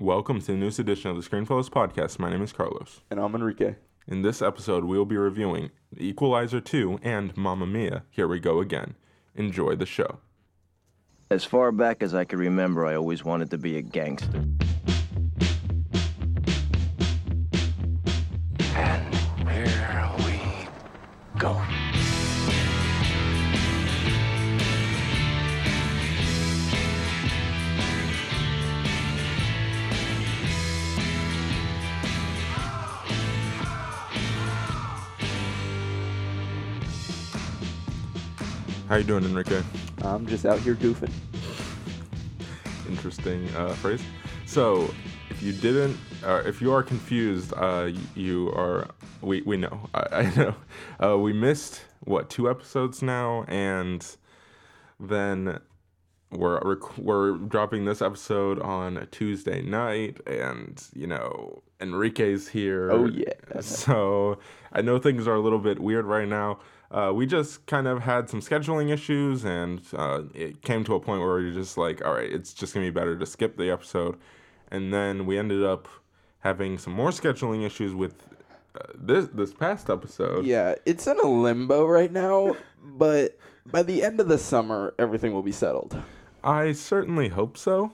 Welcome to the newest edition of the Screenfellows podcast. My name is Carlos. And I'm Enrique. In this episode, we will be reviewing Equalizer 2 and Mamma Mia. Here we go again. Enjoy the show. As far back as I can remember, I always wanted to be a gangster. How you doing, Enrique? I'm just out here goofing. Interesting uh, phrase. So, if you didn't, uh, if you are confused, uh, you are. We we know. I, I know. Uh, we missed what two episodes now, and then we're rec- we're dropping this episode on a Tuesday night, and you know Enrique's here. Oh, yeah. So I know things are a little bit weird right now. Uh, we just kind of had some scheduling issues, and uh, it came to a point where we were just like, all right, it's just gonna be better to skip the episode. And then we ended up having some more scheduling issues with uh, this this past episode. Yeah, it's in a limbo right now, but by the end of the summer, everything will be settled. I certainly hope so.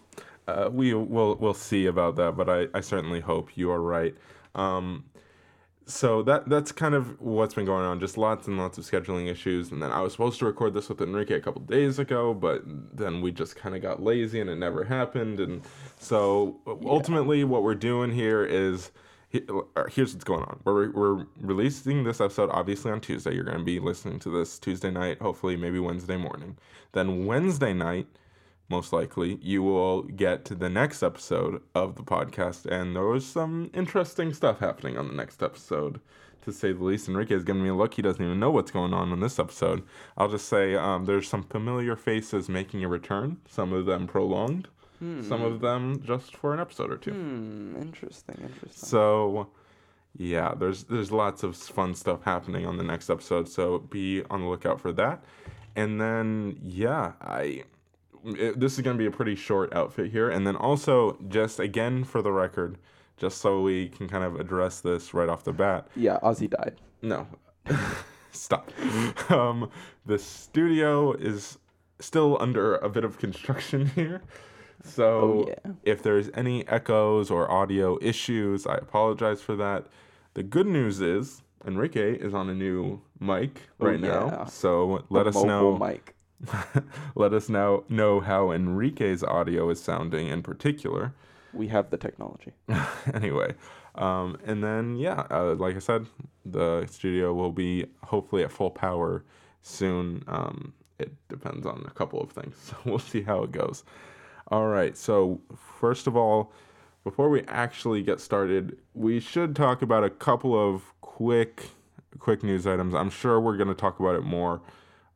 Uh, we will we'll see about that, but I, I certainly hope you are right. Um, so that that's kind of what's been going on. Just lots and lots of scheduling issues. And then I was supposed to record this with Enrique a couple days ago, but then we just kind of got lazy and it never happened. And so ultimately, what we're doing here is. uh, Here's what's going on. We're, we're releasing this episode obviously on Tuesday. You're going to be listening to this Tuesday night, hopefully, maybe Wednesday morning. Then Wednesday night, most likely, you will get to the next episode of the podcast. And there was some interesting stuff happening on the next episode, to say the least. Enrique is giving me a look. He doesn't even know what's going on in this episode. I'll just say um, there's some familiar faces making a return, some of them prolonged, some of them just for an episode or two. Hmm, interesting, interesting. So, yeah, there's there's lots of fun stuff happening on the next episode. So be on the lookout for that. And then, yeah, I it, this is gonna be a pretty short outfit here. And then also, just again for the record, just so we can kind of address this right off the bat. Yeah, Ozzy died. No. Stop. Um, the studio is still under a bit of construction here. So Oh, yeah. if there's any echoes or audio issues, I apologize for that. The good news is Enrique is on a new mic Oh, right yeah. now. So let A us know Mike. let us now know how Enrique's audio is sounding in particular We have the technology. anyway, um, and then yeah, uh, like I said, the studio will be hopefully at full power soon. Um, it depends on a couple of things, so we'll see how it goes. All right, so first of all, before we actually get started, we should talk about a couple of quick, quick news items. I'm sure we're going to talk about it more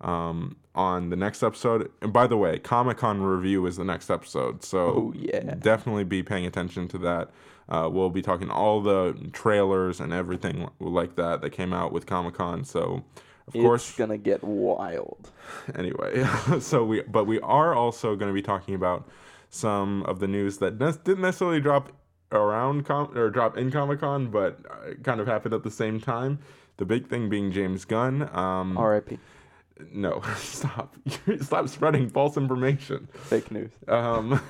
um, on the next episode. And by the way, Comic Con review is the next episode, so Oh, yeah. definitely be paying attention to that. Uh, we'll be talking all the trailers and everything like that that came out with Comic Con. So, of it's course, it's gonna get wild. anyway, so we but we are also going to be talking about some of the news that didn't necessarily drop around com- or drop in Comic Con, but uh, kind of happened at the same time. The big thing being James Gunn. Um, R.I.P. No, stop! stop spreading false information. Fake news. Um,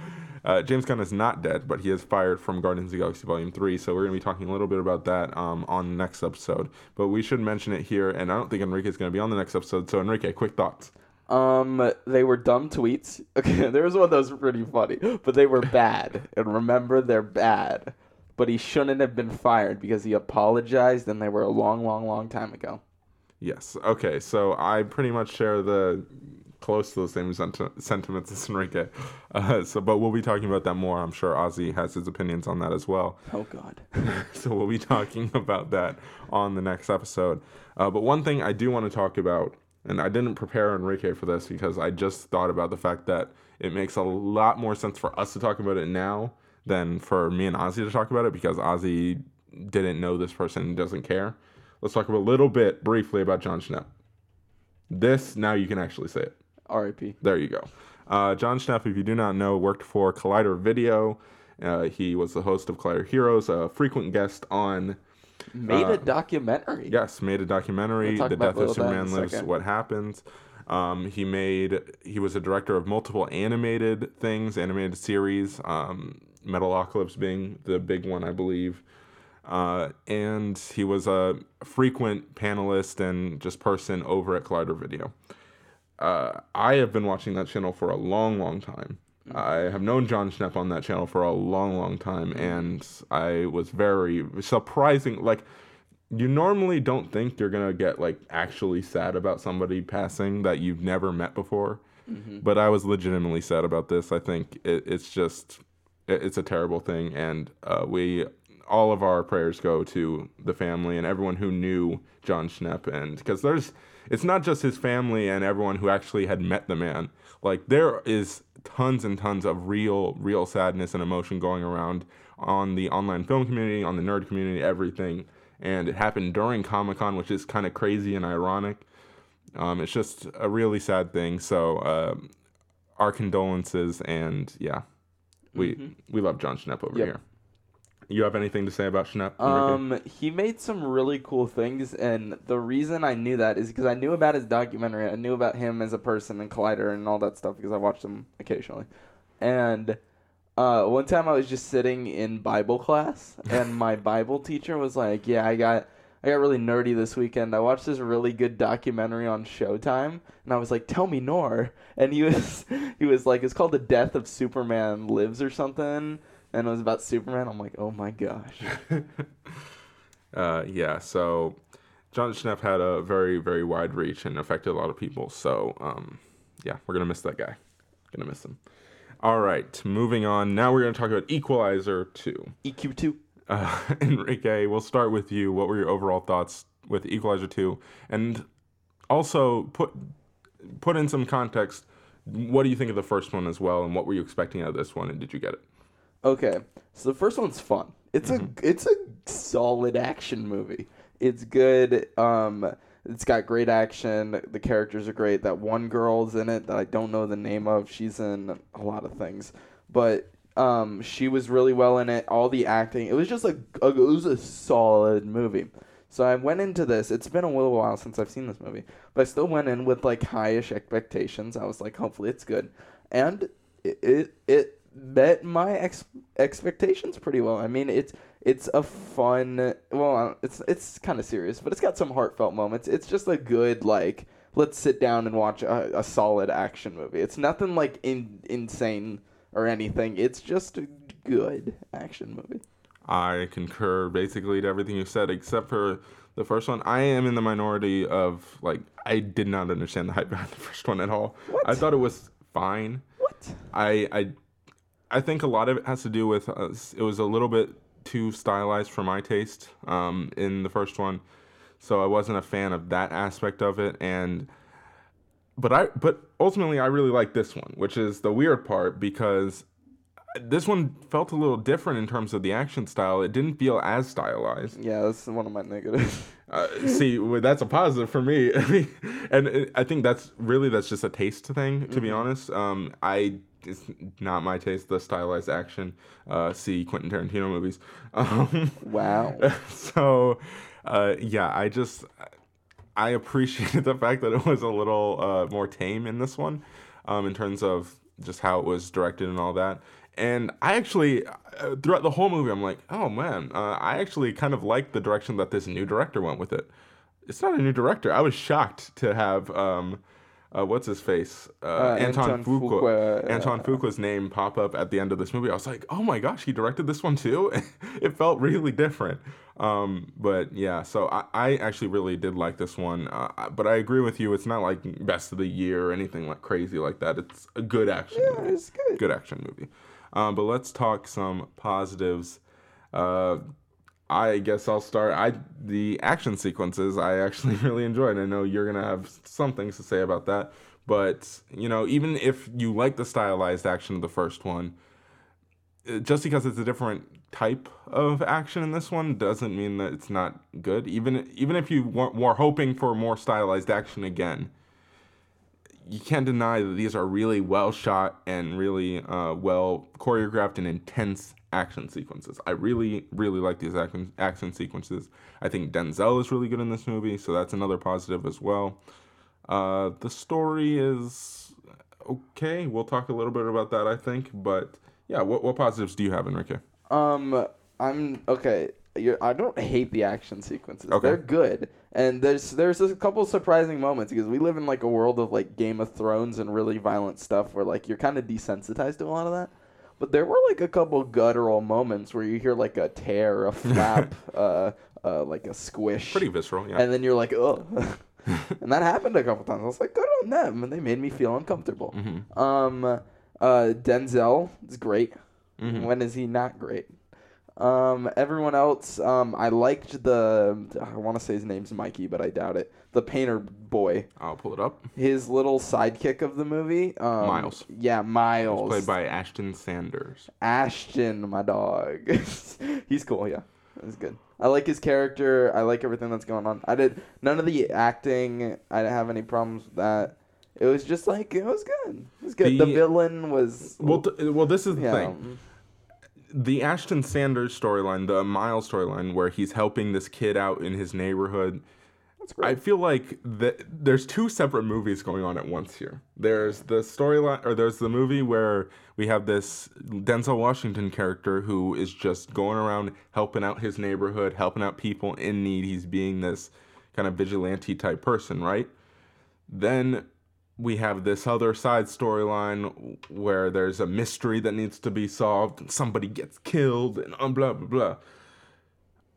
uh, James Gunn is not dead, but he is fired from Guardians of the Galaxy Volume 3. So we're going to be talking a little bit about that um, on the next episode. But we should mention it here, and I don't think Enrique is going to be on the next episode. So, Enrique, quick thoughts. Um, they were dumb tweets. Okay, there was one that was pretty funny, but they were bad. And remember, they're bad. But he shouldn't have been fired because he apologized, and they were a long, long, long time ago. Yes. Okay. So I pretty much share the close to the same senti- sentiments as Enrique. Uh, so, but we'll be talking about that more. I'm sure Ozzy has his opinions on that as well. Oh God. so we'll be talking about that on the next episode. Uh, but one thing I do want to talk about, and I didn't prepare Enrique for this because I just thought about the fact that it makes a lot more sense for us to talk about it now than for me and Ozzy to talk about it because Ozzy didn't know this person and doesn't care. Let's talk a little bit briefly about John Schnepp. This now you can actually say it. R.I.P. There you go. Uh, John Schnepp, if you do not know, worked for Collider Video Uh, he was the host of Collider Heroes, a frequent guest on. Made Uh, a documentary. Yes, made a documentary, "The Death of Superman Lives. What Happens." Um, he made. He was a director of multiple animated things, animated series. Um, Metalocalypse being the big one, I believe. Uh, and he was a frequent panelist and just person over at Collider Video. Uh, I have been watching that channel for a long, long time. I have known John Schnepp on that channel for a long, long time, and I was very surprising. Like, you normally don't think you're gonna get like actually sad about somebody passing that you've never met before, but I was legitimately sad about this. I think it, it's just it, it's a terrible thing, and uh, we all of our prayers go to the family and everyone who knew John Schnepp, and because there's it's not just his family and everyone who actually had met the man. Like there is tons and tons of real, real sadness and emotion going around on the online film community, on the nerd community, everything. And it happened during Comic Con, which is kind of crazy and ironic. Um, it's just a really sad thing. So, um, our condolences, and yeah, we we love John Schnepp over Yep. here. You have anything to say about? Enrique? Um, he made some really cool things, and the reason I knew that is because I knew about his documentary. I knew about him as a person and Collider and all that stuff because I watched him occasionally. And uh, one time I was just sitting in Bible class, and my Bible teacher was like, "Yeah, I got." I got really nerdy this weekend. I watched this really good documentary on Showtime, and I was like, "Tell me more." And he was, he was like, "It's called The Death of Superman Lives" or something, and it was about Superman. I'm like, "Oh my gosh." Uh, yeah, so John Schnepp had a very, very wide reach and affected a lot of people. So, um, yeah, we're going to miss that guy. Gonna miss him. All right, moving on. Now we're going to talk about Equalizer 2. EQ two. Uh, Enrique, we'll start with you. What were your overall thoughts with Equalizer 2? And also put put in some context. What do you think of the first one as well, and what were you expecting out of this one, and did you get it? Okay, so the first one's fun. It's a it's a solid action movie. It's good. Um, it's got great action. The characters are great. That one girl's in it that I don't know the name of. She's in a lot of things, but um, she was really well in it. All the acting. It was just a, a it was a solid movie. So I went into this. It's been a little while since I've seen this movie, but I still went in with like highish expectations. I was like, hopefully it's good, and it it, it met my ex- expectations pretty well. I mean, it's it's a fun. Well, it's it's kind of serious, but it's got some heartfelt moments. It's just a good like let's sit down and watch a, a solid action movie. It's nothing like in, insane or anything. It's just a good action movie. I concur basically to everything you said, except for the first one. I am in the minority of like I did not understand the hype behind the first one at all. I thought it was fine. What? I I I think a lot of it has to do with uh, it was a little bit too stylized for my taste um, in the first one, so I wasn't a fan of that aspect of it. And but I but ultimately I really like this one, which is the weird part because this one felt a little different in terms of the action style. It didn't feel as stylized. Yeah, that's one of my negatives. Uh, see, well, that's a positive for me, and it- I think that's really that's just a taste thing. To be honest, um, I it's not my taste. The stylized action. Uh, see Quentin Tarantino movies. Um, wow. so, uh, yeah, I just I appreciated the fact that it was a little uh, more tame in this one, um, in terms of just how it was directed and all that. And I actually, uh, throughout the whole movie, I'm like, oh man, uh, I actually kind of like the direction that this new director went with it. It's not a new director. I was shocked to have, um, uh, what's his face, uh, Uh, Anton, Anton Fuqua, Fuqua, Anton uh, Fuqua's name pop up at the end of this movie. I was like, oh my gosh, he directed this one too. it felt really different. Um, but yeah, so I, I actually really did like this one. Uh, but I agree with you. It's not like best of the year or anything like crazy like that. It's a good action movie. it's good. Good action movie. Um, but let's talk some positives. I guess I'll start. I the action sequences I actually really enjoyed. I know you're gonna have some things to say about that, but you know, even if you like the stylized action of the first one, uh, just because it's a different type of action in this one doesn't mean that it's not good. Even even if you wa- were hoping for more stylized action again, you can't deny that these are really well shot and really uh, well choreographed and intense action sequences. I really, really like these action action sequences. I think Denzel is really good in this movie, so that's another positive as well. Uh, the story is okay. We'll talk a little bit about that, I think. But yeah, what what positives do you have, Enrique? Um, I'm okay. You're, I don't hate the action sequences. Okay. They're good, and there's there's a couple surprising moments because we live in like a world of like Game of Thrones and really violent stuff where like you're kind of desensitized to a lot of that. But there were like a couple guttural moments where you hear like a tear, a flap, uh, uh, like a squish, Pretty visceral, yeah. and then you're like, oh. and that happened a couple times. I was like, good on them, and they made me feel uncomfortable. Mm-hmm. Um, uh, Denzel is great. Mhm. When is he not great? Um, everyone else, um, I liked the. I want to say his name's Mikey, but I doubt it. The painter boy, I'll pull it up. his little sidekick of the movie. Um, Miles. Yeah, Miles. Played by Ashton Sanders. Ashton, my dog. He's cool. Yeah, that's good. I like his character. I like everything that's going on. I did none of the acting. I didn't have any problems with that. It was just like it was good. It was good. The, The- villain was Well, th- well, this is the yeah. thing. The Ashton Sanders storyline, the Miles storyline, where he's helping this kid out in his neighborhood. I feel like that there's two separate movies going on at once here. There's the storyline, or there's the movie where we have this Denzel Washington character who is just going around helping out his neighborhood, helping out people in need. He's being this kind of vigilante type person, right? Then we have this other side storyline where there's a mystery that needs to be solved and somebody gets killed and um, blah blah blah.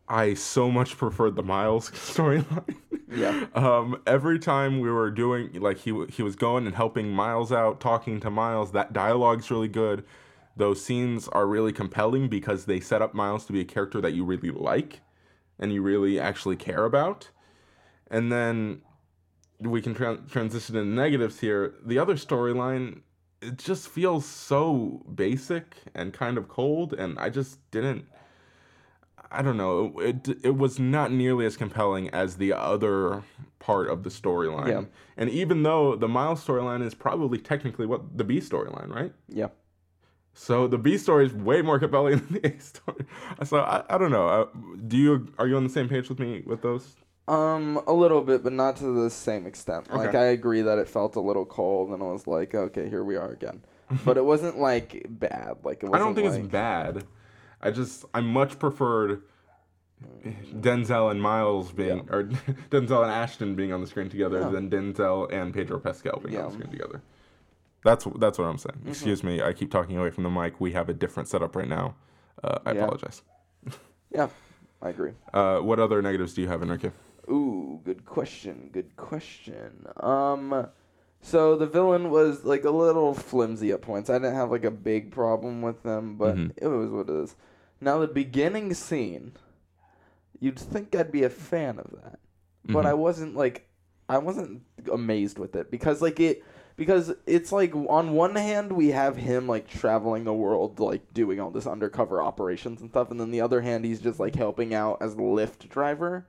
I so much preferred the Miles storyline. Yeah. Um, every time we were doing like he he was going and helping Miles out, talking to Miles. That dialogue's really good. Those scenes are really compelling because they set up Miles to be a character that you really like and you really actually care about. And then we can tran transition to negatives here. The other storyline, it just feels so basic and kind of cold, and I just didn't. I don't know. It it was not nearly as compelling as the other part of the storyline. Yeah. And even though the Miles storyline is probably technically what the B storyline, right? Yeah. So the B story is way more compelling than the A story. So I, I don't know. Uh, do you are you on the same page with me with those? Um, a little bit, but not to the same extent. Like I agree that it felt a little cold, and I was like, okay, here we are again. but it wasn't like bad. Like it I don't think like, it's bad. I just I much preferred Denzel and Miles being or Denzel and Ashton being on the screen together Yeah. than Denzel and Pedro Pascal being on the screen together. That's that's what I'm saying. Mm-hmm. Excuse me. I keep talking away from the mic. We have a different setup right now. Uh, I Yeah. apologize. Yeah, I agree. Uh, what other negatives do you have, Enrique? Ooh, good question. Good question. Um, so the villain was like a little flimsy at points. I didn't have like a big problem with them, but Mhm. it was what it is. Now the beginning scene, you'd think I'd be a fan of that, but. I wasn't like, I wasn't amazed with it because like it. Because it's like on one hand we have him like traveling the world like doing all this undercover operations and stuff, and then the other hand he's just like helping out as Lyft driver.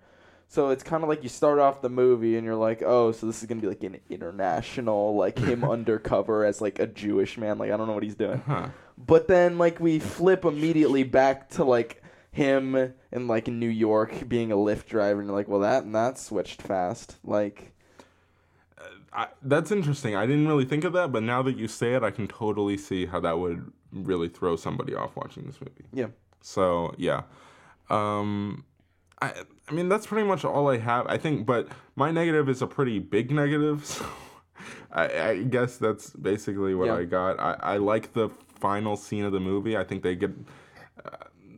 So it's kind of like you start off the movie and you're like, oh, so this is gonna be like an international, like him undercover as like a Jewish man. Like I don't know what he's doing. Huh. But then like we flip immediately back to like him in like New York being a Lyft driver, and you're like, well, that and that switched fast. Like, I, that's interesting. I didn't really think of that, but now that you say it, I can totally see how that would really throw somebody off watching this movie. yeah, So yeah, um, I I mean that's pretty much all I have. I think, but my negative is a pretty big negative. So I, I guess that's basically what Yeah. I got. I, I like the final scene of the movie. I think they get.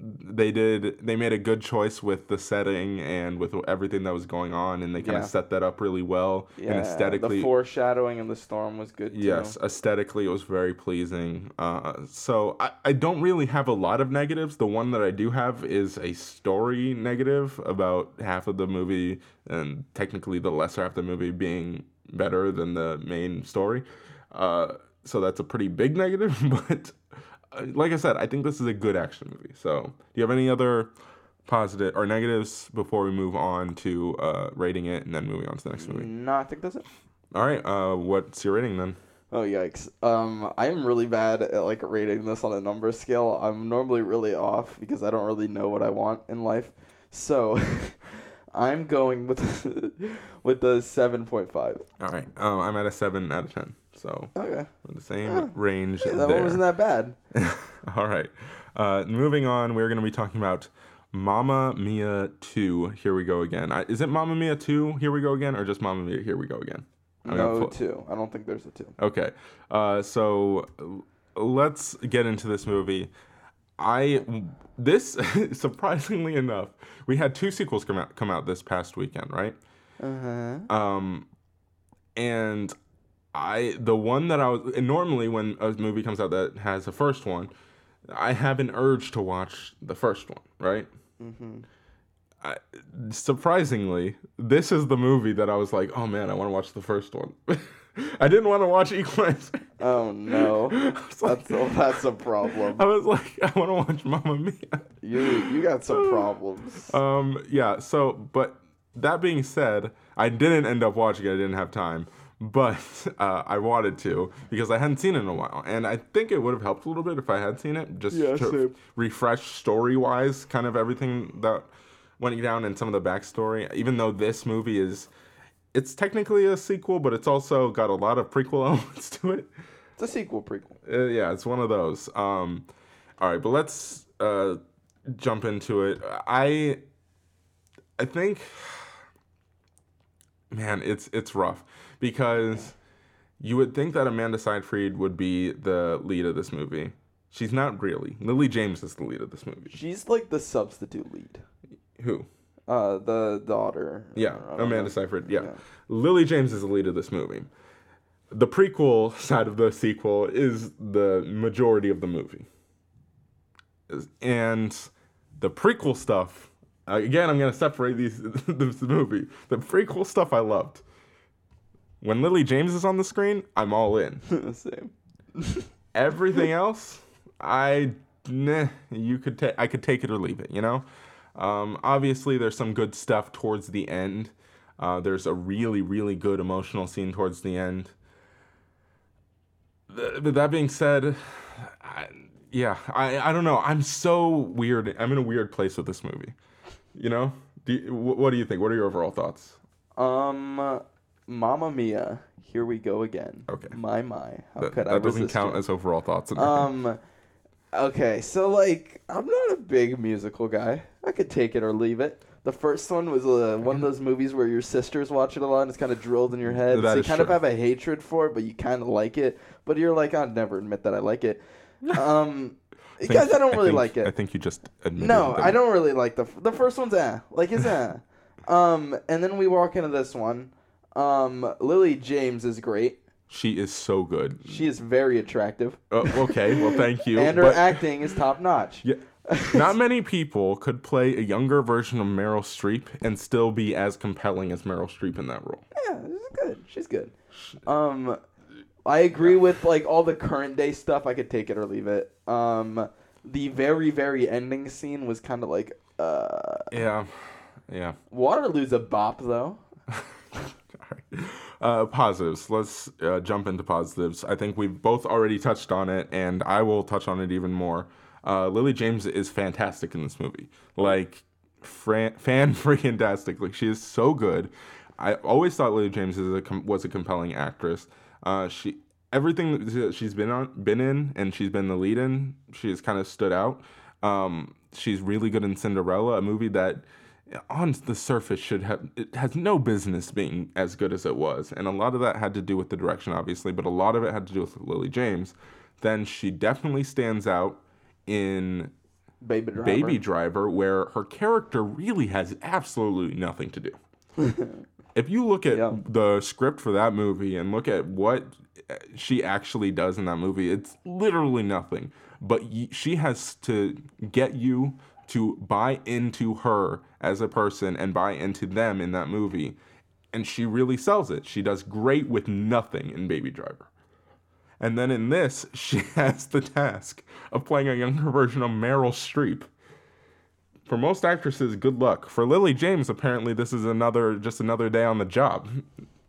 They did. They made a good choice with the setting and with everything that was going on, and they kind Yeah. of set that up really well. yeah. and aesthetically, the foreshadowing and the storm was good. Too. Yes, aesthetically it was very pleasing. Uh, so I, I don't really have a lot of negatives. The one that I do have is a story negative about half of the movie, and technically the lesser half of the movie being better than the main story. Uh, so that's a pretty big negative. But like I said, I think this is a good action movie. So do you have any other positive or negatives before we move on to uh, rating it and then moving on to the next movie? No, I think that's it. All right. Uh, what's your rating then? Oh yikes. Um, I am really bad at like rating this on a number scale. I'm normally really off because I don't really know what I want in life. So, I'm going with with the seven point five. All right. Um, I'm at a seven out of ten. So Okay, the same range Hey, that there. one wasn't that bad. All right. Uh, moving on, we're going to be talking about Mamma Mia 2. Here we go again. I, is it Mamma Mia 2? Here we go again, or just Mamma Mia? Here we go again. I'm No two. I don't think there's a two. Okay. Uh, so let's get into this movie. I this surprisingly enough, we had two sequels come out come out this past weekend, right? Uh huh. Um, and I the one that I was and normally when a movie comes out that has a first one, I have an urge to watch the first one, right? Mm-hmm. I, surprisingly, this is the movie that I was like, oh man, I want to watch the first one. I didn't want to watch Equalizer. Oh no, was like- that's a, that's a problem. I was like, I want to watch Mamma Mia. You you got some problems. Um, yeah. So, but that being said, I didn't end up watching it. I didn't have time, but uh, I wanted to because I hadn't seen it in a while, and I think it would have helped a little bit if I had seen it, just Yeah, to same. refresh story wise, kind of everything that went down and some of the backstory. Even though this movie is, it's technically a sequel, but it's also got a lot of prequel elements to it. It's a sequel prequel. Uh, yeah, it's one of those. Um, all right, but let's uh, jump into it. I I think, man, it's it's rough because you would think that Amanda Seyfried would be the lead of this movie. She's not really. Lily James is the lead of this movie. She's like the substitute lead. Who? Uh, the daughter. Yeah, Amanda know. Seyfried. Yeah. Yeah. Lily James is the lead of this movie. The prequel side of the sequel is the majority of the movie. And the prequel stuff, again, I'm going to separate these this movie. The prequel stuff I loved. When Lily James is on the screen, I'm all in. Same. Everything else, I nah, you could take I could take it or leave it, you know? Um, obviously there's some good stuff towards the end. Uh, there's a really, really good emotional scene towards the end. Th- But that being said, I, yeah, I, I don't know. I'm so weird. I'm in a weird place with this movie. You know? Do you, wh- what do you think? What are your overall thoughts? Um, Mamma Mia. Here we go again. Okay. My my. How That, could I that doesn't resist count you? as overall thoughts. Um, okay, so like I'm not a big musical guy. I could take it or leave it. The first one was uh, one of those movies where your sisters watch it a lot and it's kind of drilled in your head. That so you kind of have a hatred for it, but you kind of like it. But you're like, I'd never admit that I like it. Um, think- guys, I don't really think- like it. I think you just admitted No, that I don't really like the f- the first one's eh, like it's eh. Um, and then we walk into this one. Um, Lily James is great. She is so good. She is very attractive, Oh, okay, well, thank you. and her but- acting is top notch. Yeah. Not many people could play a younger version of Meryl Streep and still be as compelling as Meryl Streep in that role. Yeah, is good. She's good. Um, I agree with like all the current day stuff. I could take it or leave it. Um, the very very ending scene was kind of like uh, Yeah, yeah. Waterloo's a bop though. Uh, positives. Let's uh, jump into positives. I think we've both already touched on it, and I will touch on it even more. Uh, Lily James is fantastic in this movie. Like, fran- fan freaking tastic. Like, she is so good. I always thought Lily James a com- was a compelling actress. Uh, she everything that she's been on, been in, and she's been the lead in. She has kind of stood out. Um, she's really good in Cinderella, a movie that on the surface should have it has no business being as good as it was and a lot of that had to do with the direction obviously but a lot of it had to do with lily james then she definitely stands out in Baby driver. baby driver where her character really has absolutely nothing to do if you look at Yeah. the script for that movie and look at what she actually does in that movie, it's literally nothing. But she has to get you to buy into her as a person and buy into them in that movie. And she really sells it. She does great with nothing in Baby Driver. And then in this, she has the task of playing a younger version of Meryl Streep. For most actresses, good luck. For Lily James, apparently this is another just another day on the job.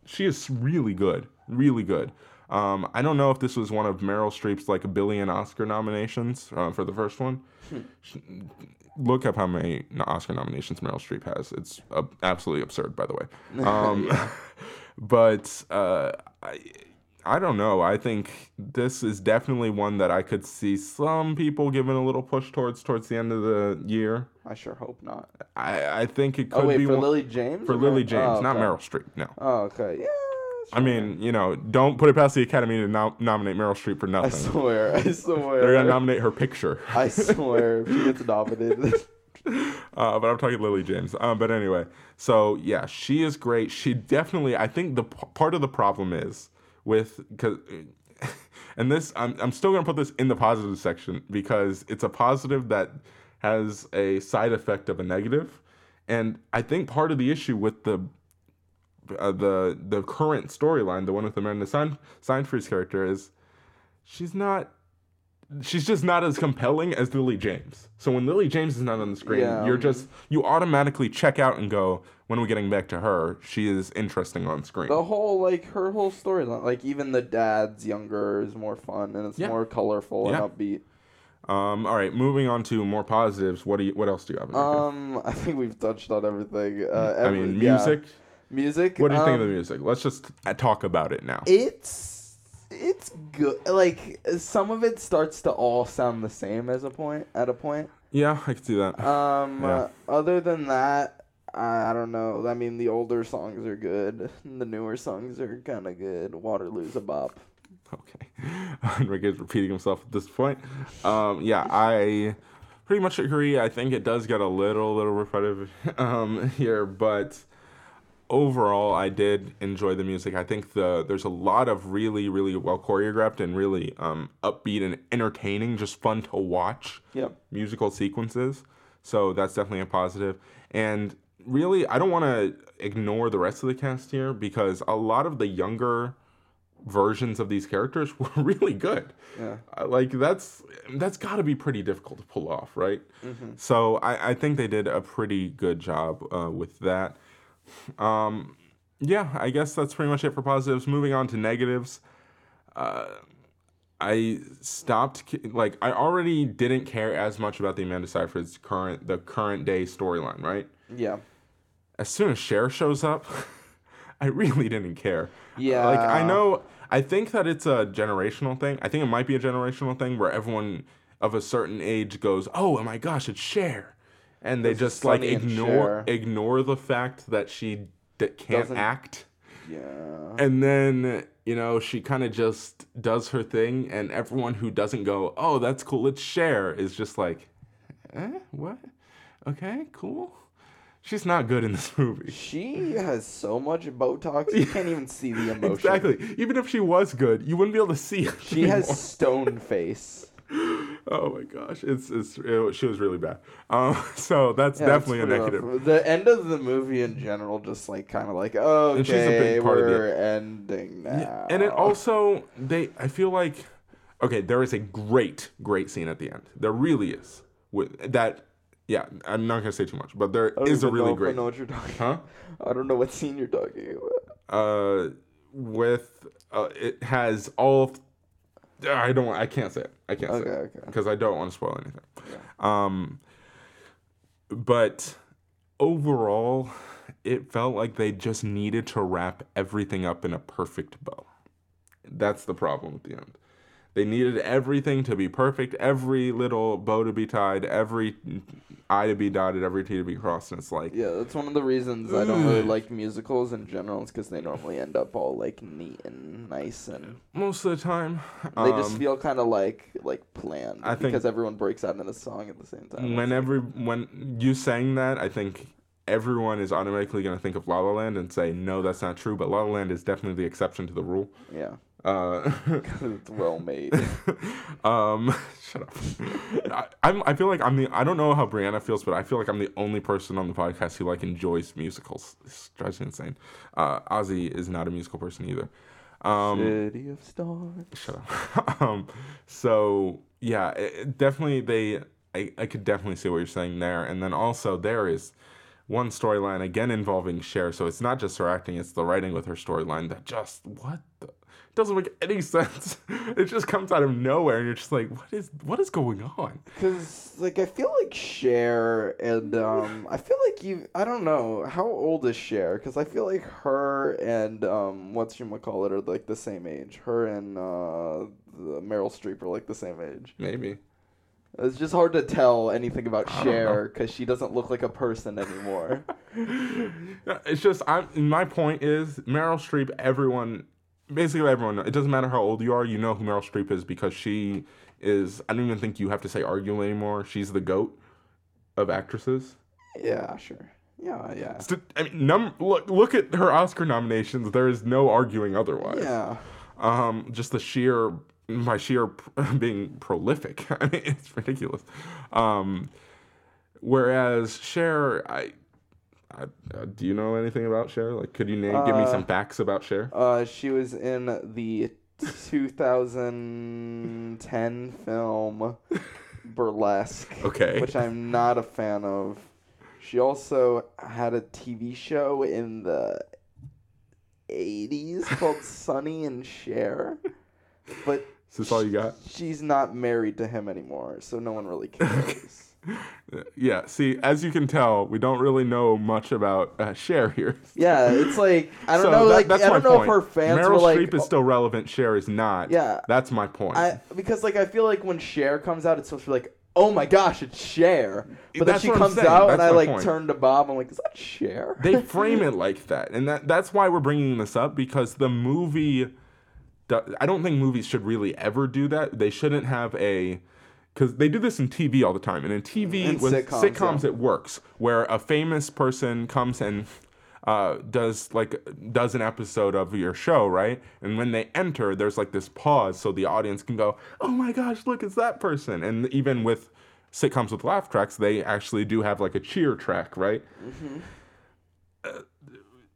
She is really good, really good. Um, I don't know if this was one of Meryl Streep's like a billion Oscar nominations uh, for the first one. She- Look up how many Oscar nominations Meryl Streep has. It's uh, absolutely absurd, by the way. Um, but uh, I, I don't know. I think this is definitely one that I could see some people giving a little push towards towards the end of the year. I sure hope not. I, I think it could Oh wait, be for one- Lily James. for or Lily James, oh, not. Meryl Streep. No. Oh okay, yeah. I mean, you know, don't put it past the Academy to nom- nominate Meryl Streep for nothing. I swear, I swear. They're gonna nominate her picture. I swear, if she gets nominated. uh, but I'm talking Lily James. Um, but anyway, so yeah, she is great. She definitely. I think the p- part of the problem is with because. And this, I'm, I'm still gonna put this in the positive section because it's a positive that has a side effect of a negative, and I think part of the issue with the uh, the the current storyline, the one with Amanda Sein- Seinfried's character, is she's not she's just not as compelling as Lily James. So when Lily James is not on the screen, Yeah, you're just you automatically check out and go, when are we getting back to her? She is interesting on screen. the whole like her whole storyline, like even the dad's younger is more fun and it's Yeah. more colorful Yeah. and upbeat. Um, all right, moving on to more positives. What do you? What else do you have? Um, I think we've touched on everything. Uh, I every- mean, yeah. Music. What do you think of um, the music? Let's just talk about it now. It's it's good. Like some of it starts to all sound the same as a point at a point. yeah, I can see that. Um, Yeah. uh, other than that, I, I don't know. I mean, the older songs are good. The newer songs are kind of good. Waterloo's a bop. Okay. Enrique's repeating himself at this point. Um, yeah, I pretty much agree. I think it does get a little, little repetitive um, here, but overall, I did enjoy the music. I think the there's a lot of really, really well choreographed and really um, upbeat and entertaining, just fun to watch Yep. musical sequences. So that's definitely a positive. And really, I don't want to ignore the rest of the cast here because a lot of the younger versions of these characters were really good. Yeah. Uh, Like that's that's got to be pretty difficult to pull off, right? So I, I think they did a pretty good job uh, with that. Um, yeah, I guess that's pretty much it for positives. Moving on to negatives. Uh, I stopped like I already didn't care as much about the Amanda Seyfried's current the current day storyline, right? Yeah. As soon as Cher shows up, I really didn't care. Yeah. Like I know I think that it's a generational thing. I think it might be a generational thing where everyone of a certain age goes, "Oh my gosh, it's Cher." And they just like ignore ignore the fact that she d- can't Doesn't- act Yeah. and then you know she kind of just does her thing and everyone who doesn't go oh that's cool let's Cher is just like eh what okay cool she's not good in this movie She has so much Botox, you can't even see the emotion. exactly even if she was good you wouldn't be able to see it She has anymore. stone face. oh my gosh it's it's it, she was really bad um so that's Yeah, definitely a negative rough. The end of the movie in general, just like kind of like, okay, she's a big part of we're ending now. And it also they I feel like okay, there is a great great scene at the end. There really is. With that yeah, I'm not going to say too much, but there don't is a really if I great know what you're talking. Huh? I don't know what scene you're talking about. uh with uh, it has all I don't I can't say it. I can't Okay, say it okay. because I don't want to spoil anything. Um but overall it felt like they just needed to wrap everything up in a perfect bow. That's the problem at the end. They needed everything to be perfect, every little bow to be tied, every I to be dotted, every T to be crossed, and it's like Yeah, that's one of the reasons I don't really like musicals in general. Is because they normally end up all like neat and nice, and most of the time they just um, feel kind of like like planned I think- because everyone breaks out in a song at the same time. when every when you saying that, I think everyone is automatically going to think of La La Land and say no, that's not true. But La La Land is definitely the exception to the rule. yeah, Uh, it's well made. um, shut up. I, I'm, I feel like I'm the. I don't know how Brianna feels, but I feel like I'm the only person on the podcast who like enjoys musicals. It drives me insane. Uh, Ozzy is not a musical person either. Um, City of Stars. shut up. um, so yeah, it, it definitely they. I, I could definitely see what you're saying there, and then also there is one storyline again involving Cher. So it's not just her acting; it's the writing with her storyline that just what the doesn't make any sense. It just comes out of nowhere, and you're just like, what is what is going on? Cause like I feel like Cher and um I feel like you I don't know how old is Cher because I feel like her and um what's you call it are like the same age. Her and uh the Meryl Streep are like the same age. Maybe. It's just hard to tell anything about I Cher because she doesn't look like a person anymore. It's just I'm my point is Meryl Streep. Everyone, basically everyone. Knows. It doesn't matter how old you are. You know who Meryl Streep is because she is. I don't even think you have to say argue anymore. She's the goat of actresses. yeah, sure. Yeah, yeah. St- I mean, num- look look at her Oscar nominations. There is no arguing otherwise. Yeah. Um, just the sheer by sheer being prolific. I mean, it's ridiculous. Um, whereas Cher, I, I uh, do you know anything about Cher? Like, could you name give me Uh, some facts about Cher? Uh, she was in the 2010 film Burlesque. Okay. which I'm not a fan of. She also had a TV show in the 80s called Sonny and Cher, but Is this all you got? she's not married to him anymore, so no one really cares. Yeah. See, as you can tell, we don't really know much about uh, Cher here. yeah, it's like I don't So know, that- like that's I don't know point. if her fans Meryl were like, Streep is still relevant. Cher is not. Yeah. That's my point. I because like I feel like when Cher comes out, it's supposed to be like, oh my gosh, it's Cher, but then she comes out That's and I like point. turn to Bob, I'm like, is that Cher? they frame it like that, and that that's why we're bringing this up because the movie. I don't think movies should really ever do that. They shouldn't have a because they do this in TV all the time, and in TV In with sitcoms, sitcoms, yeah. it works where a famous person comes and uh, does like does an episode of your show, right? And when they enter, there's like this pause so the audience can go, "Oh my gosh, look, it's that person!" And even with sitcoms with laugh tracks, they actually do have like a cheer track, right?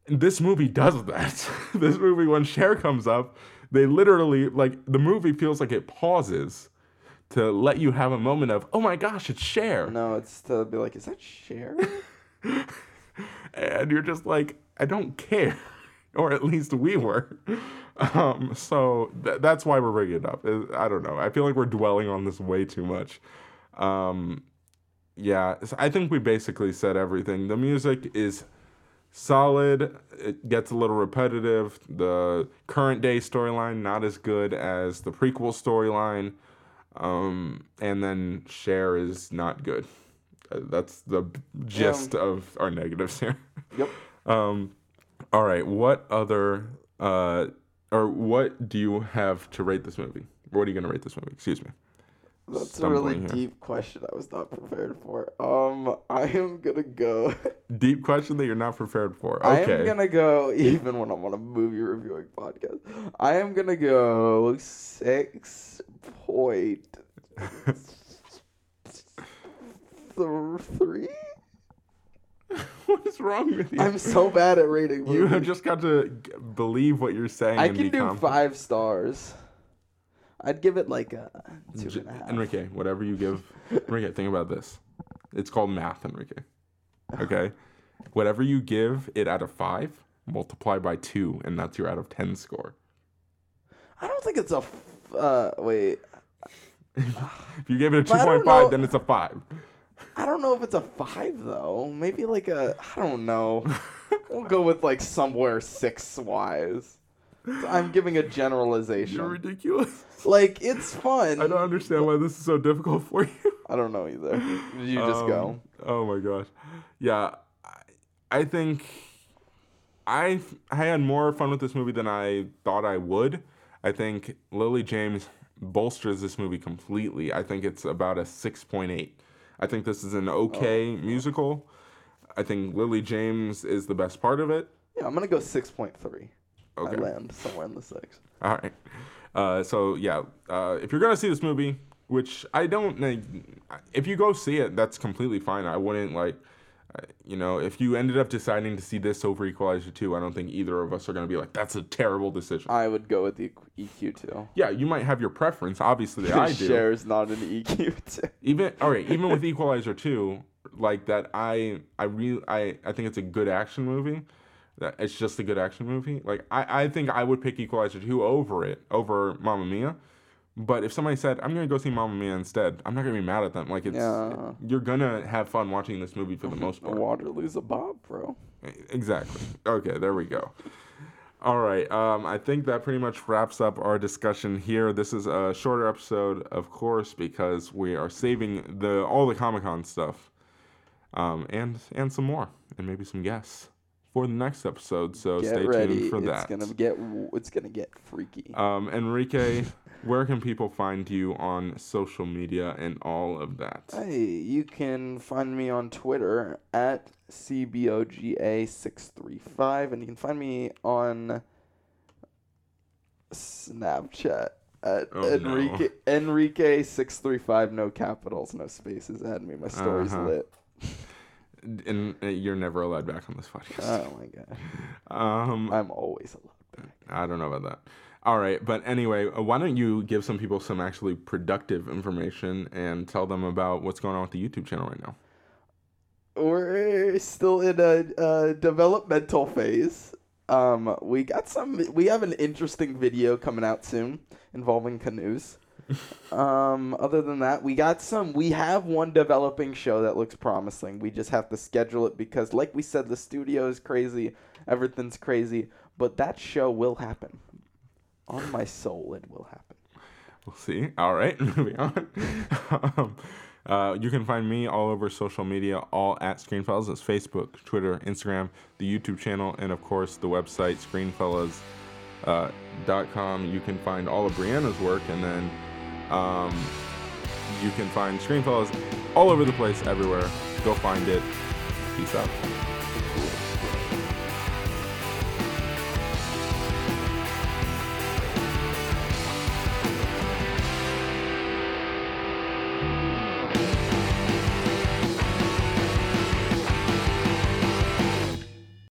this movie does that. this movie, when Cher comes up, they literally like the movie feels like it pauses to let you have a moment of, oh my gosh, it's Cher, No, it's to be like, is that Cher? and you're just like, I don't care, or at least we were. Um, so th- that's why we're bringing it up. I don't know. I feel like we're dwelling on this way too much. Um, yeah, I think we basically said everything. The music is solid. It gets a little repetitive. The current day storyline not as good as the prequel storyline. Um, and then Cher is not good. Uh, that's the gist of our negatives here. Yep. Um, all right. What other uh, or what do you have to rate this movie? What are you gonna rate this movie? Excuse me. That's a really here. deep question I was not prepared for. Um, I am gonna go. Deep question that you're not prepared for. Okay. I am gonna go even when I'm on a movie reviewing podcast. I am gonna go six point three. what is wrong with you? I'm so bad at rating movies. You have just got to g- believe what you're saying. I can do confident. five stars. I'd give it like a two J- and a half. Enrique, whatever you give. Enrique, think about this. It's called math, Enrique. Okay? whatever you give it out of five, multiply by two, and that's your out of 10 score. I don't think it's a. Uh, wait. If you gave it a don't 2.5, know- then it's a five. I don't know if it's a five though. Maybe like a. I don't know. we'll go with like somewhere six wise. I'm giving a generalization. You're ridiculous. Like it's fun. I don't understand why this is so difficult for you. I don't know either. Did you just go. Um, Oh my gosh. Yeah, I, I think I I had more fun with this movie than I thought I would. I think Lily James bolsters this movie completely. I think it's about a 6.8. I think this is an okay musical. I think Lily James is the best part of it. Yeah, I'm gonna go six point three. Okay. I land somewhere in the six. All right. Uh, so yeah, uh, if you're gonna see this movie, which I don't, like, if you go see it, that's completely fine. I wouldn't like, you know, if you ended up deciding to see this over Equalizer two, I don't think either of us are gonna be like, that's a terrible decision. I would go with the EQ 2. yeah, you might have your preference. Obviously, I do. Cher's not an EQ 2. Even all right, even with Equalizer two, like that I I really I I think it's a good action movie. That it's just a good action movie. Like I I think I would pick Equalizer 2 over it over Mamma Mia. But if somebody said I'm gonna go see Mamma Mia instead, I'm not gonna be mad at them. Like it's Yeah. you're gonna have fun watching this movie for the most part. Waterloo's a bob, bro. Exactly. Okay, there we go. All right. Um, I think that pretty much wraps up our discussion here. This is a shorter episode, of course, because we are saving the all the Comic Con stuff, um, and and some more, and maybe some guests for the next episode. So Get stay ready. tuned for it's that. gonna get it's gonna get freaky. Um, Enrique, where can people find you on social media and all of that? Hey, you can find me on Twitter at CBOGA635, and you can find me on Snapchat at Oh, no. Enrique Enrique635, no capitals, no spaces. Add me. My story's Uh-huh. lit. And uh, you're never allowed back on this podcast. Oh my god. Um, I'm always allowed back. I don't know about that. All right, but anyway, uh, why don't you give some people some actually productive information and tell them about what's going on with the YouTube channel right now? We're still in a, a developmental phase. Um, we got some. We have an interesting video coming out soon involving canoes. um, other than that, we got some. We have one developing show that looks promising. We just have to schedule it because, like we said, the studio is crazy. Everything's crazy, but that show will happen. On my soul, it will happen. We'll see. All right, moving on. um, uh, you can find me all over social media, all at Screenfellas. It's Facebook, Twitter, Instagram, the YouTube channel, and of course the website, screenfellas.com. com. you can find all of Brianna's work, and then um, you can find Screenfellas all over the place, everywhere. Go find it. Peace out.